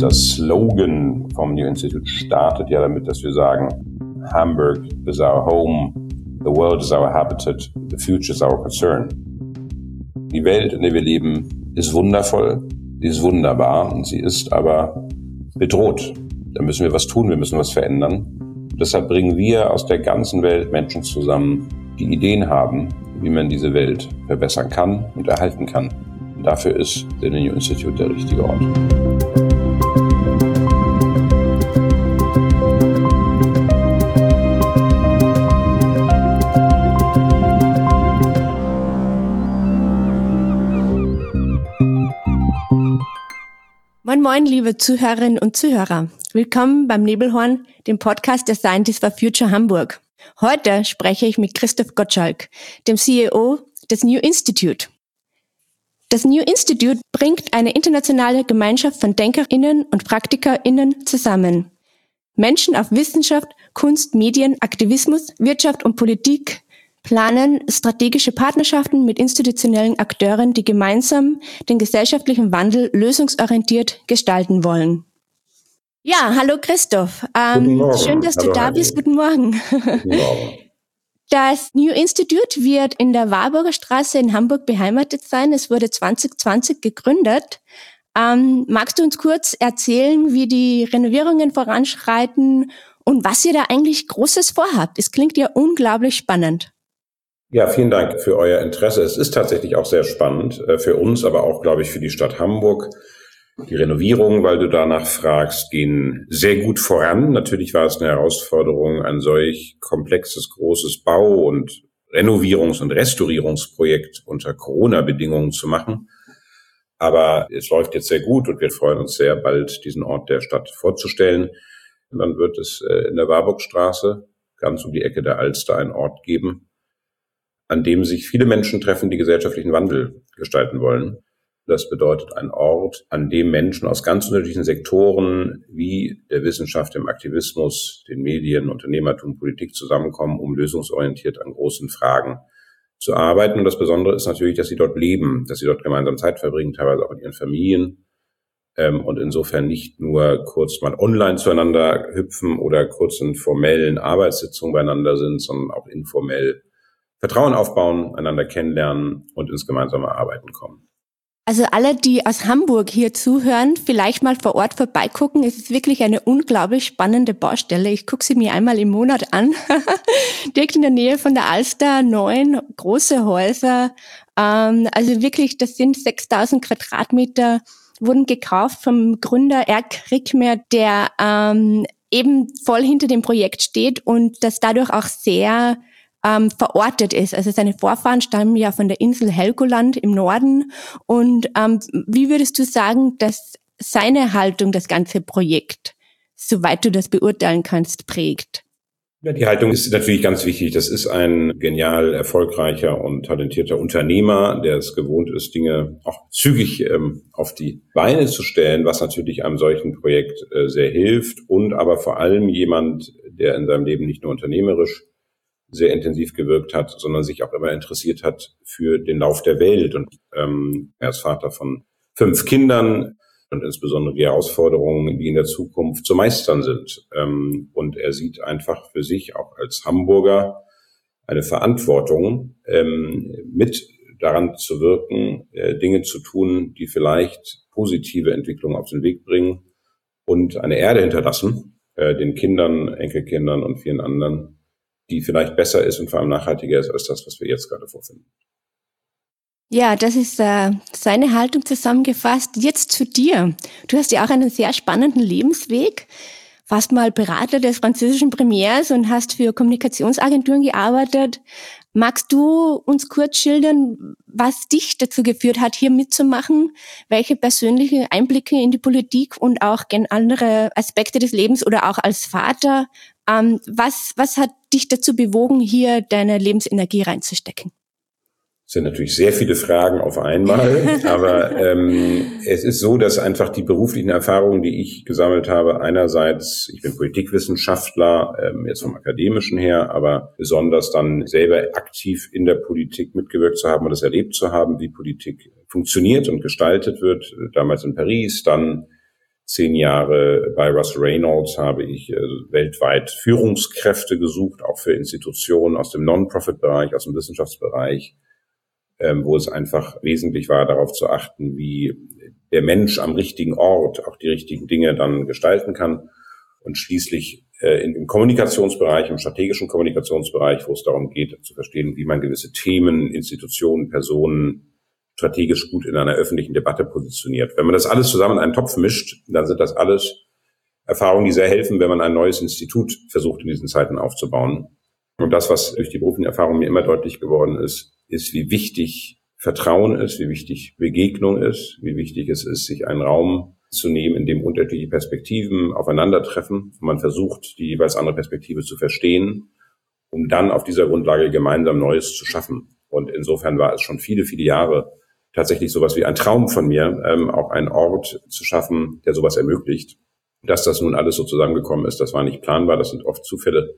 Das Slogan vom New Institute startet ja damit, dass wir sagen, Hamburg is our home, the world is our habitat, the future is our concern. Die Welt, in der wir leben, ist wundervoll, sie ist wunderbar und sie ist aber bedroht. Da müssen wir was tun, wir müssen was verändern. Und deshalb bringen wir aus der ganzen Welt Menschen zusammen, die Ideen haben, wie man diese Welt verbessern kann und erhalten kann. Und dafür ist der New Institute der richtige Ort. Moin Moin, liebe Zuhörerinnen und Zuhörer. Willkommen beim Nebelhorn, dem Podcast der Scientists for Future Hamburg. Heute spreche ich mit Christoph Gottschalk, dem CEO des New Institute. Das New Institute bringt eine internationale Gemeinschaft von DenkerInnen und PraktikerInnen zusammen. Menschen auf Wissenschaft, Kunst, Medien, Aktivismus, Wirtschaft und Politik planen strategische Partnerschaften mit institutionellen Akteuren, die gemeinsam den gesellschaftlichen Wandel lösungsorientiert gestalten wollen. Ja, hallo Christoph. Ähm, schön, dass hallo, du da bist. Guten Morgen. Guten Morgen. Das New Institute wird in der Warburger Straße in Hamburg beheimatet sein. Es wurde 2020 gegründet. Ähm, magst du uns kurz erzählen, wie die Renovierungen voranschreiten und was ihr da eigentlich Großes vorhabt? Es klingt ja unglaublich spannend. Ja, vielen Dank für euer Interesse. Es ist tatsächlich auch sehr spannend äh, für uns, aber auch, glaube ich, für die Stadt Hamburg. Die Renovierungen, weil du danach fragst, gehen sehr gut voran. Natürlich war es eine Herausforderung, ein solch komplexes, großes Bau- und Renovierungs- und Restaurierungsprojekt unter Corona-Bedingungen zu machen. Aber es läuft jetzt sehr gut und wir freuen uns sehr, bald diesen Ort der Stadt vorzustellen. Und dann wird es äh, in der Warburgstraße ganz um die Ecke der Alster einen Ort geben, an dem sich viele Menschen treffen, die gesellschaftlichen Wandel gestalten wollen. Das bedeutet ein Ort, an dem Menschen aus ganz unterschiedlichen Sektoren wie der Wissenschaft, dem Aktivismus, den Medien, Unternehmertum, Politik zusammenkommen, um lösungsorientiert an großen Fragen zu arbeiten. Und das Besondere ist natürlich, dass sie dort leben, dass sie dort gemeinsam Zeit verbringen, teilweise auch in ihren Familien. Ähm, und insofern nicht nur kurz mal online zueinander hüpfen oder kurz in formellen Arbeitssitzungen beieinander sind, sondern auch informell Vertrauen aufbauen, einander kennenlernen und ins gemeinsame Arbeiten kommen. Also alle, die aus Hamburg hier zuhören, vielleicht mal vor Ort vorbeigucken. Es ist wirklich eine unglaublich spannende Baustelle. Ich gucke sie mir einmal im Monat an. Direkt in der Nähe von der Alster, neun große Häuser. Ähm, also wirklich, das sind 6000 Quadratmeter, wurden gekauft vom Gründer Erk Rickmer, der ähm, eben voll hinter dem Projekt steht und das dadurch auch sehr ähm, verortet ist. Also seine Vorfahren stammen ja von der Insel Helgoland im Norden. Und ähm, wie würdest du sagen, dass seine Haltung das ganze Projekt, soweit du das beurteilen kannst, prägt? Ja, die Haltung ist natürlich ganz wichtig. Das ist ein genial erfolgreicher und talentierter Unternehmer, der es gewohnt ist, Dinge auch zügig ähm, auf die Beine zu stellen, was natürlich einem solchen Projekt äh, sehr hilft und aber vor allem jemand, der in seinem Leben nicht nur unternehmerisch sehr intensiv gewirkt hat, sondern sich auch immer interessiert hat für den Lauf der Welt. Und ähm, er ist Vater von fünf Kindern und insbesondere die Herausforderungen, die in der Zukunft zu meistern sind. Ähm, und er sieht einfach für sich auch als Hamburger eine Verantwortung, ähm, mit daran zu wirken, äh, Dinge zu tun, die vielleicht positive Entwicklungen auf den Weg bringen und eine Erde hinterlassen, äh, den Kindern, Enkelkindern und vielen anderen, die vielleicht besser ist und vor allem nachhaltiger ist als das, was wir jetzt gerade vorfinden. Ja, das ist äh, seine Haltung zusammengefasst. Jetzt zu dir. Du hast ja auch einen sehr spannenden Lebensweg. Warst mal Berater des französischen Premiers und hast für Kommunikationsagenturen gearbeitet. Magst du uns kurz schildern, was dich dazu geführt hat, hier mitzumachen? Welche persönliche Einblicke in die Politik und auch in andere Aspekte des Lebens oder auch als Vater ähm, was, was hat dich dazu bewogen, hier deine Lebensenergie reinzustecken? Das sind natürlich sehr viele Fragen auf einmal, aber ähm, es ist so, dass einfach die beruflichen Erfahrungen, die ich gesammelt habe, einerseits, ich bin Politikwissenschaftler, ähm, jetzt vom akademischen her, aber besonders dann selber aktiv in der Politik mitgewirkt zu haben und das erlebt zu haben, wie Politik funktioniert und gestaltet wird, damals in Paris, dann zehn Jahre bei Russell Reynolds habe ich äh, weltweit Führungskräfte gesucht, auch für Institutionen aus dem Non-Profit-Bereich, aus dem Wissenschaftsbereich, ähm, wo es einfach wesentlich war, darauf zu achten, wie der Mensch am richtigen Ort auch die richtigen Dinge dann gestalten kann. Und schließlich äh, im Kommunikationsbereich, im strategischen Kommunikationsbereich, wo es darum geht, zu verstehen, wie man gewisse Themen, Institutionen, Personen strategisch gut in einer öffentlichen Debatte positioniert. Wenn man das alles zusammen in einen Topf mischt, dann sind das alles Erfahrungen, die sehr helfen, wenn man ein neues Institut versucht in diesen Zeiten aufzubauen. Und das, was durch die berufliche Erfahrung mir immer deutlich geworden ist, ist, wie wichtig Vertrauen ist, wie wichtig Begegnung ist, wie wichtig es ist, sich einen Raum zu nehmen, in dem unterschiedliche Perspektiven aufeinandertreffen. Man versucht, die jeweils andere Perspektive zu verstehen, um dann auf dieser Grundlage gemeinsam Neues zu schaffen. Und insofern war es schon viele, viele Jahre tatsächlich sowas wie ein Traum von mir, ähm, auch einen Ort zu schaffen, der sowas ermöglicht. Dass das nun alles so zusammengekommen ist, das war nicht planbar, das sind oft Zufälle.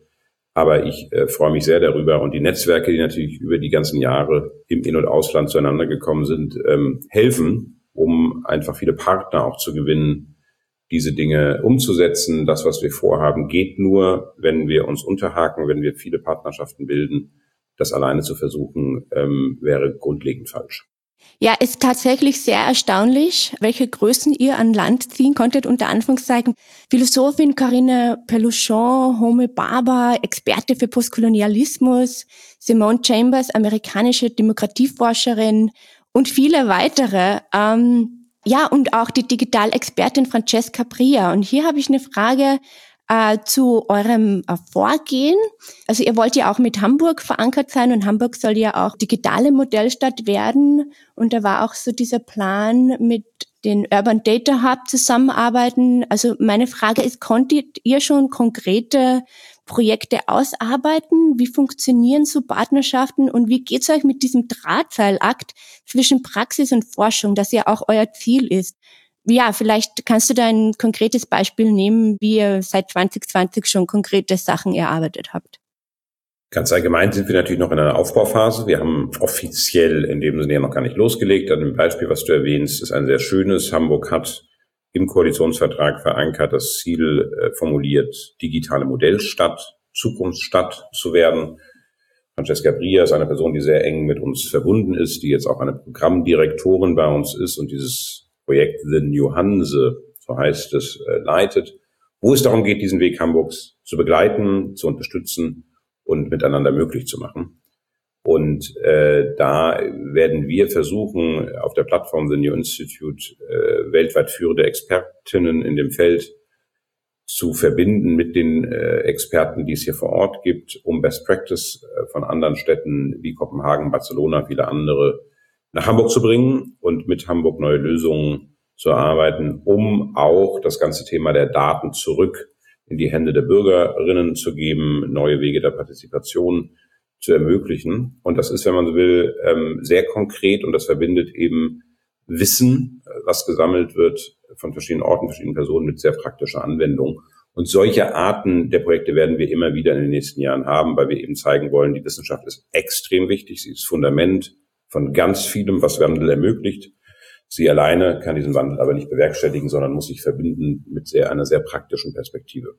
Aber ich äh, freue mich sehr darüber und die Netzwerke, die natürlich über die ganzen Jahre im In- und Ausland zueinander gekommen sind, ähm, helfen, um einfach viele Partner auch zu gewinnen, diese Dinge umzusetzen. Das, was wir vorhaben, geht nur, wenn wir uns unterhaken, wenn wir viele Partnerschaften bilden. Das alleine zu versuchen, ähm, wäre grundlegend falsch. Ja, ist tatsächlich sehr erstaunlich, welche Größen ihr an Land ziehen konntet. Unter Anführungszeichen Philosophin Corinna Peluchon, Homo Barber, Experte für Postkolonialismus, Simone Chambers, amerikanische Demokratieforscherin und viele weitere. Ähm, ja, und auch die Digitalexpertin Francesca Pria. Und hier habe ich eine Frage äh, zu eurem äh, Vorgehen. Also ihr wollt ja auch mit Hamburg verankert sein und Hamburg soll ja auch digitale Modellstadt werden. Und da war auch so dieser Plan mit den Urban Data Hub zusammenarbeiten. Also meine Frage ist, konntet ihr schon konkrete Projekte ausarbeiten? Wie funktionieren so Partnerschaften und wie geht's euch mit diesem Drahtseilakt zwischen Praxis und Forschung, das ja auch euer Ziel ist? Ja, vielleicht kannst du da ein konkretes Beispiel nehmen, wie ihr seit 2020 schon konkrete Sachen erarbeitet habt. Ganz allgemein sind wir natürlich noch in einer Aufbauphase. Wir haben offiziell in dem Sinne ja noch gar nicht losgelegt. An dem Beispiel, was du erwähnst, ist ein sehr schönes. Hamburg hat im Koalitionsvertrag verankert das Ziel äh, formuliert, digitale Modellstadt, Zukunftsstadt zu werden. Francesca Bria ist eine Person, die sehr eng mit uns verbunden ist, die jetzt auch eine Programmdirektorin bei uns ist und dieses Projekt The New Hanse, so heißt es, äh, leitet, wo es darum geht, diesen Weg Hamburgs zu begleiten, zu unterstützen und miteinander möglich zu machen. Und äh, da werden wir versuchen, auf der Plattform The New Institute äh, weltweit führende Expertinnen in dem Feld zu verbinden mit den äh, Experten, die es hier vor Ort gibt, um Best Practice äh, von anderen Städten wie Kopenhagen, Barcelona, viele andere nach Hamburg zu bringen und mit Hamburg neue Lösungen zu erarbeiten, um auch das ganze Thema der Daten zurück in die Hände der Bürgerinnen zu geben, neue Wege der Partizipation zu ermöglichen. Und das ist, wenn man so will, ähm, sehr konkret und das verbindet eben Wissen, was gesammelt wird von verschiedenen Orten, verschiedenen Personen mit sehr praktischer Anwendung. Und solche Arten der Projekte werden wir immer wieder in den nächsten Jahren haben, weil wir eben zeigen wollen, die Wissenschaft ist extrem wichtig, sie ist Fundament von ganz vielem, was Wandel ermöglicht. Sie alleine kann diesen Wandel aber nicht bewerkstelligen, sondern muss sich verbinden mit sehr, einer sehr praktischen Perspektive.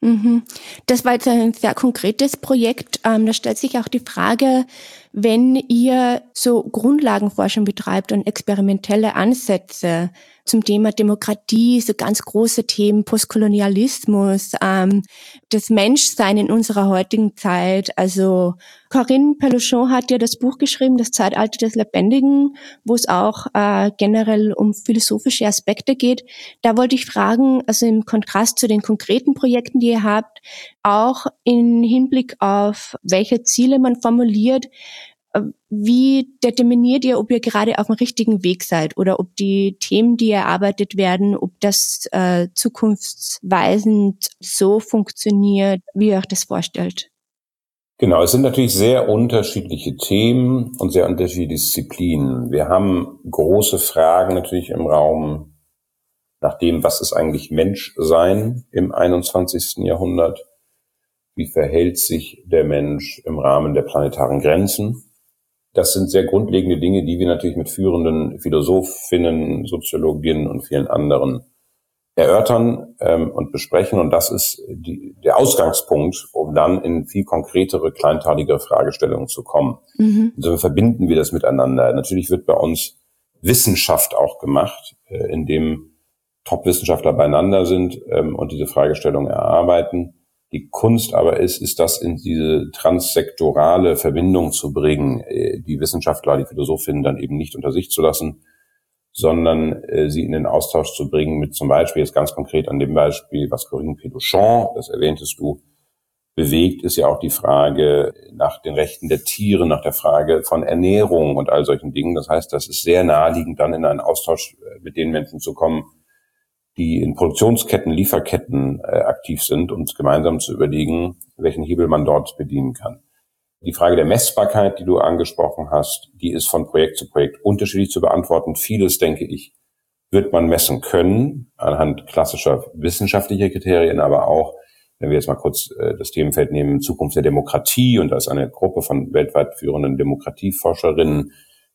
Mhm. Das war jetzt ein sehr konkretes Projekt. Ähm, da stellt sich auch die Frage, wenn ihr so Grundlagenforschung betreibt und experimentelle Ansätze zum Thema Demokratie, so ganz große Themen, Postkolonialismus, ähm, das Menschsein in unserer heutigen Zeit. Also Corinne Peluchon hat ja das Buch geschrieben, Das Zeitalter des Lebendigen, wo es auch äh, generell um philosophische Aspekte geht. Da wollte ich fragen, also im Kontrast zu den konkreten Projekten, die ihr habt, auch in Hinblick auf welche Ziele man formuliert, wie determiniert ihr, ob ihr gerade auf dem richtigen Weg seid oder ob die Themen, die erarbeitet werden, ob das äh, zukunftsweisend so funktioniert, wie ihr euch das vorstellt? Genau, es sind natürlich sehr unterschiedliche Themen und sehr unterschiedliche Disziplinen. Wir haben große Fragen natürlich im Raum nach dem, was ist eigentlich Menschsein im 21. Jahrhundert? Wie verhält sich der Mensch im Rahmen der planetaren Grenzen? Das sind sehr grundlegende Dinge, die wir natürlich mit führenden Philosophinnen, Soziologinnen und vielen anderen erörtern ähm, und besprechen. Und das ist die, der Ausgangspunkt, um dann in viel konkretere, kleinteilige Fragestellungen zu kommen. Mhm. Insofern verbinden wir das miteinander. Natürlich wird bei uns Wissenschaft auch gemacht, äh, indem Top-Wissenschaftler beieinander sind ähm, und diese Fragestellungen erarbeiten. Die Kunst aber ist, ist das in diese transsektorale Verbindung zu bringen, äh, die Wissenschaftler, die Philosophinnen dann eben nicht unter sich zu lassen, sondern äh, sie in den Austausch zu bringen mit zum Beispiel jetzt ganz konkret an dem Beispiel, was Corinne Peduchamp, das erwähntest du, bewegt, ist ja auch die Frage nach den Rechten der Tiere, nach der Frage von Ernährung und all solchen Dingen. Das heißt, das ist sehr naheliegend, dann in einen Austausch äh, mit den Menschen zu kommen, die in Produktionsketten, Lieferketten äh, aktiv sind und gemeinsam zu überlegen, welchen Hebel man dort bedienen kann. Die Frage der Messbarkeit, die du angesprochen hast, die ist von Projekt zu Projekt unterschiedlich zu beantworten. Vieles, denke ich, wird man messen können anhand klassischer wissenschaftlicher Kriterien, aber auch, wenn wir jetzt mal kurz äh, das Themenfeld nehmen, Zukunft der Demokratie, und da ist eine Gruppe von weltweit führenden Demokratieforscherinnen,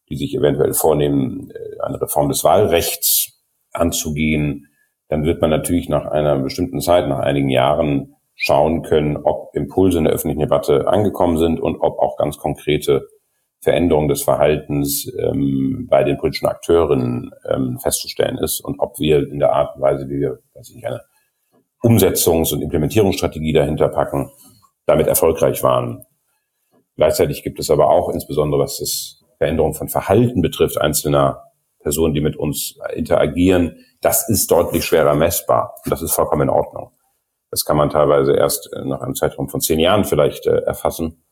die sich eventuell vornehmen, äh, eine Reform des Wahlrechts anzugehen, dann wird man natürlich nach einer bestimmten Zeit, nach einigen Jahren schauen können, ob Impulse in der öffentlichen Debatte angekommen sind und ob auch ganz konkrete Veränderungen des Verhaltens ähm, bei den politischen Akteuren ähm, festzustellen ist und ob wir in der Art und Weise, wie wir, weiß ich eine Umsetzungs- und Implementierungsstrategie dahinter packen, damit erfolgreich waren. Gleichzeitig gibt es aber auch, insbesondere was das Veränderung von Verhalten betrifft, einzelner Personen, die mit uns interagieren, das ist deutlich schwerer messbar. Das ist vollkommen in Ordnung. Das kann man teilweise erst äh, nach einem Zeitraum von zehn Jahren vielleicht äh, erfassen,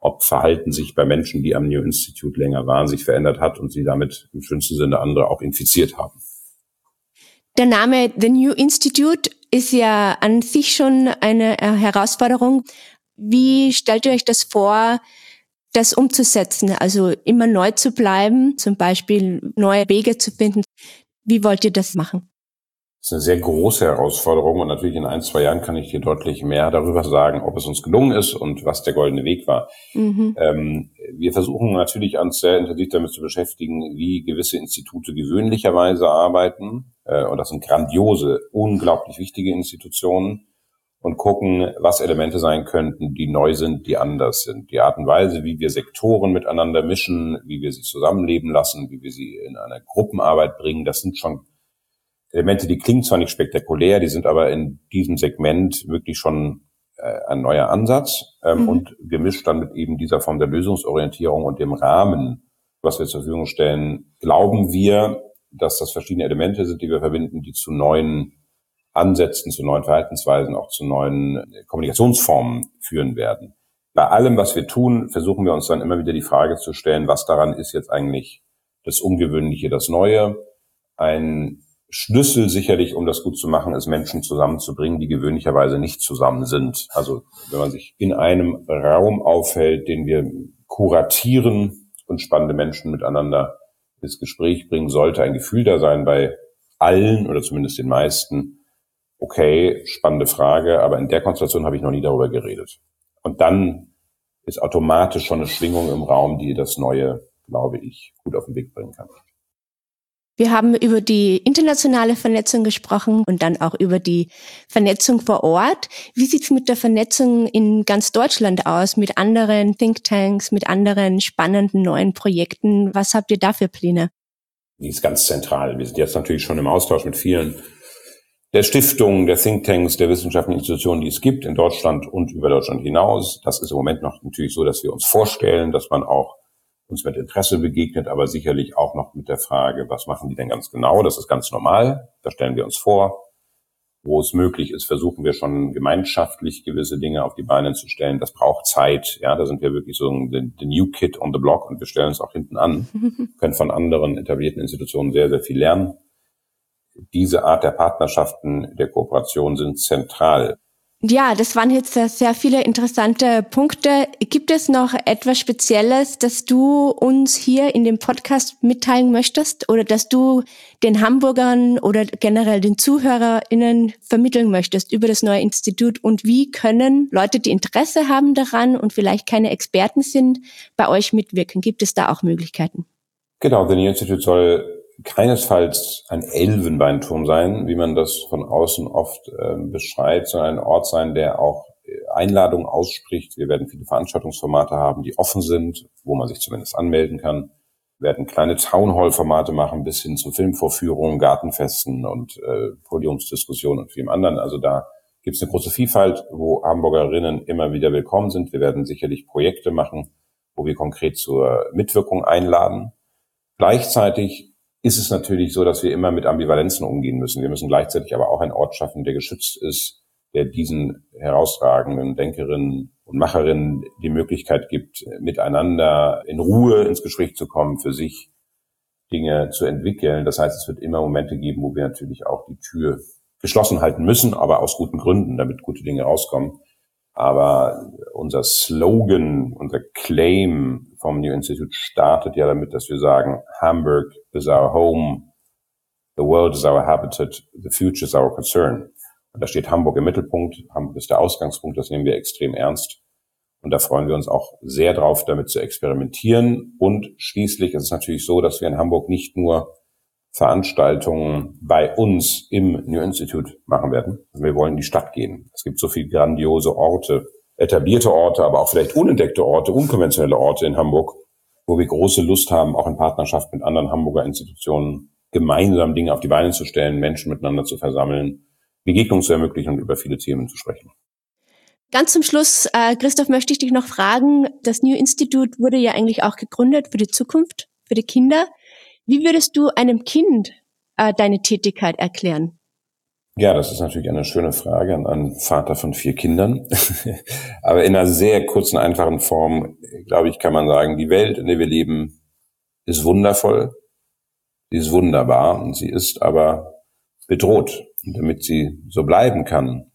ob Verhalten sich bei Menschen, die am New Institute länger waren, sich verändert hat und sie damit im schönsten Sinne andere auch infiziert haben. Der Name The New Institute ist ja an sich schon eine äh, Herausforderung. Wie stellt ihr euch das vor, das umzusetzen? Also immer neu zu bleiben, zum Beispiel neue Wege zu finden. Wie wollt ihr das machen? Das ist eine sehr große Herausforderung und natürlich in ein, zwei Jahren kann ich dir deutlich mehr darüber sagen, ob es uns gelungen ist und was der goldene Weg war. Mhm. Ähm, wir versuchen natürlich uns sehr intensiv damit zu beschäftigen, wie gewisse Institute gewöhnlicherweise arbeiten. Äh, und das sind grandiose, unglaublich wichtige Institutionen und gucken, was Elemente sein könnten, die neu sind, die anders sind. Die Art und Weise, wie wir Sektoren miteinander mischen, wie wir sie zusammenleben lassen, wie wir sie in eine Gruppenarbeit bringen, das sind schon Elemente, die klingen zwar nicht spektakulär, die sind aber in diesem Segment wirklich schon äh, ein neuer Ansatz ähm, mhm. und gemischt dann mit eben dieser Form der Lösungsorientierung und dem Rahmen, was wir zur Verfügung stellen, glauben wir, dass das verschiedene Elemente sind, die wir verbinden, die zu neuen Ansätzen, zu neuen Verhaltensweisen, auch zu neuen äh, Kommunikationsformen führen werden. Bei allem, was wir tun, versuchen wir uns dann immer wieder die Frage zu stellen, was daran ist jetzt eigentlich das Ungewöhnliche, das Neue. Ein Schlüssel sicherlich, um das gut zu machen, ist Menschen zusammenzubringen, die gewöhnlicherweise nicht zusammen sind. Also wenn man sich in einem Raum aufhält, den wir kuratieren und spannende Menschen miteinander ins Gespräch bringen, sollte ein Gefühl da sein bei allen oder zumindest den meisten. Okay, spannende Frage, aber in der Konstellation habe ich noch nie darüber geredet. Und dann ist automatisch schon eine Schwingung im Raum, die das Neue, glaube ich, gut auf den Weg bringen kann. Wir haben über die internationale Vernetzung gesprochen und dann auch über die Vernetzung vor Ort. Wie sieht's mit der Vernetzung in ganz Deutschland aus, mit anderen Thinktanks, mit anderen spannenden neuen Projekten? Was habt ihr da für Pläne? Die ist ganz zentral. Wir sind jetzt natürlich schon im Austausch mit vielen der Stiftungen, der Thinktanks, der wissenschaftlichen Institutionen, die es gibt in Deutschland und über Deutschland hinaus. Das ist im Moment noch natürlich so, dass wir uns vorstellen, dass man auch uns mit Interesse begegnet, aber sicherlich auch noch mit der Frage, was machen die denn ganz genau? Das ist ganz normal. Da stellen wir uns vor. Wo es möglich ist, versuchen wir schon gemeinschaftlich gewisse Dinge auf die Beine zu stellen. Das braucht Zeit. Ja, da sind wir wirklich so the, the new kid on the block und wir stellen uns auch hinten an, können von anderen etablierten Institutionen sehr, sehr viel lernen. Diese Art der Partnerschaften, der Kooperation sind zentral. Ja, das waren jetzt sehr viele interessante Punkte. Gibt es noch etwas Spezielles, das du uns hier in dem Podcast mitteilen möchtest oder dass du den Hamburgern oder generell den ZuhörerInnen vermitteln möchtest über das neue Institut und wie können Leute, die Interesse haben daran und vielleicht keine Experten sind, bei euch mitwirken? Gibt es da auch Möglichkeiten? Genau, The New Institute soll keinesfalls ein Elfenbeinturm sein, wie man das von außen oft äh, beschreibt, sondern ein Ort sein, der auch Einladungen ausspricht. Wir werden viele Veranstaltungsformate haben, die offen sind, wo man sich zumindest anmelden kann. Wir werden kleine Townhall-Formate machen, bis hin zu Filmvorführungen, Gartenfesten und äh, Podiumsdiskussionen und vielem anderen. Also da gibt es eine große Vielfalt, wo Hamburgerinnen immer wieder willkommen sind. Wir werden sicherlich Projekte machen, wo wir konkret zur Mitwirkung einladen. Gleichzeitig ist es natürlich so, dass wir immer mit Ambivalenzen umgehen müssen. Wir müssen gleichzeitig aber auch einen Ort schaffen, der geschützt ist, der diesen herausragenden Denkerinnen und Macherinnen die Möglichkeit gibt, miteinander in Ruhe ins Gespräch zu kommen, für sich Dinge zu entwickeln. Das heißt, es wird immer Momente geben, wo wir natürlich auch die Tür geschlossen halten müssen, aber aus guten Gründen, damit gute Dinge rauskommen. Aber unser Slogan, unser Claim vom New Institute startet ja damit, dass wir sagen, Hamburg is our home, the world is our habitat, the future is our concern. Und da steht Hamburg im Mittelpunkt. Hamburg ist der Ausgangspunkt. Das nehmen wir extrem ernst. Und da freuen wir uns auch sehr drauf, damit zu experimentieren. Und schließlich ist es natürlich so, dass wir in Hamburg nicht nur Veranstaltungen bei uns im New Institute machen werden. Wir wollen in die Stadt gehen. Es gibt so viele grandiose Orte, etablierte Orte, aber auch vielleicht unentdeckte Orte, unkonventionelle Orte in Hamburg, wo wir große Lust haben, auch in Partnerschaft mit anderen Hamburger Institutionen gemeinsam Dinge auf die Beine zu stellen, Menschen miteinander zu versammeln Begegnung zu ermöglichen und über viele Themen zu sprechen. Ganz zum Schluss, äh, Christoph, möchte ich dich noch fragen. Das New Institute wurde ja eigentlich auch gegründet für die Zukunft, für die Kinder. Wie würdest du einem Kind äh, deine Tätigkeit erklären? Ja, das ist natürlich eine schöne Frage an einen Vater von vier Kindern. Aber in einer sehr kurzen, einfachen Form, glaube ich, kann man sagen, die Welt, in der wir leben, ist wundervoll. Sie ist wunderbar und sie ist aber bedroht. Und damit sie so bleiben kann,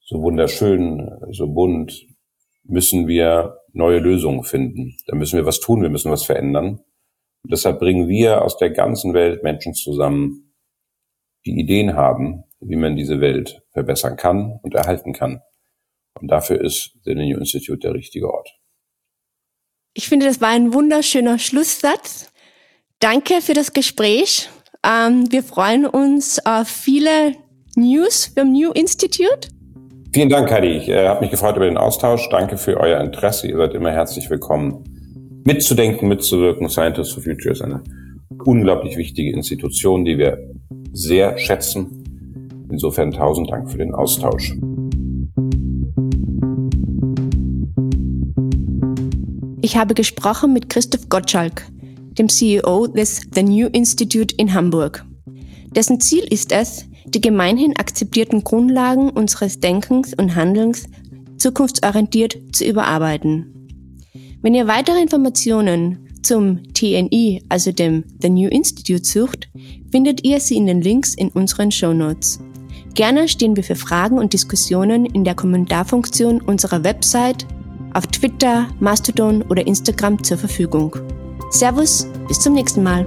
so wunderschön, so bunt, müssen wir neue Lösungen finden. Da müssen wir was tun, wir müssen was verändern. Und deshalb bringen wir aus der ganzen Welt Menschen zusammen, die Ideen haben, wie man diese Welt verbessern kann und erhalten kann. Und dafür ist The New Institute der richtige Ort. Ich finde, das war ein wunderschöner Schlusssatz. Danke für das Gespräch. Ähm, wir freuen uns auf viele News vom New Institute. Vielen Dank, Heidi. Ich äh, habe mich gefreut über den Austausch. Danke für euer Interesse. Ihr seid immer herzlich willkommen, mitzudenken, mitzuwirken. Scientists for Future ist eine unglaublich wichtige Institution, die wir sehr schätzen. Insofern tausend Dank für den Austausch. Ich habe gesprochen mit Christoph Gottschalk, dem CEO des The New Institute in Hamburg. Dessen Ziel ist es, die gemeinhin akzeptierten Grundlagen unseres Denkens und Handelns zukunftsorientiert zu überarbeiten. Wenn ihr weitere Informationen zum TNI, also dem The New Institute, sucht, findet ihr sie in den Links in unseren Show Notes. Gerne stehen wir für Fragen und Diskussionen in der Kommentarfunktion unserer Website, auf Twitter, Mastodon oder Instagram zur Verfügung. Servus, bis zum nächsten Mal.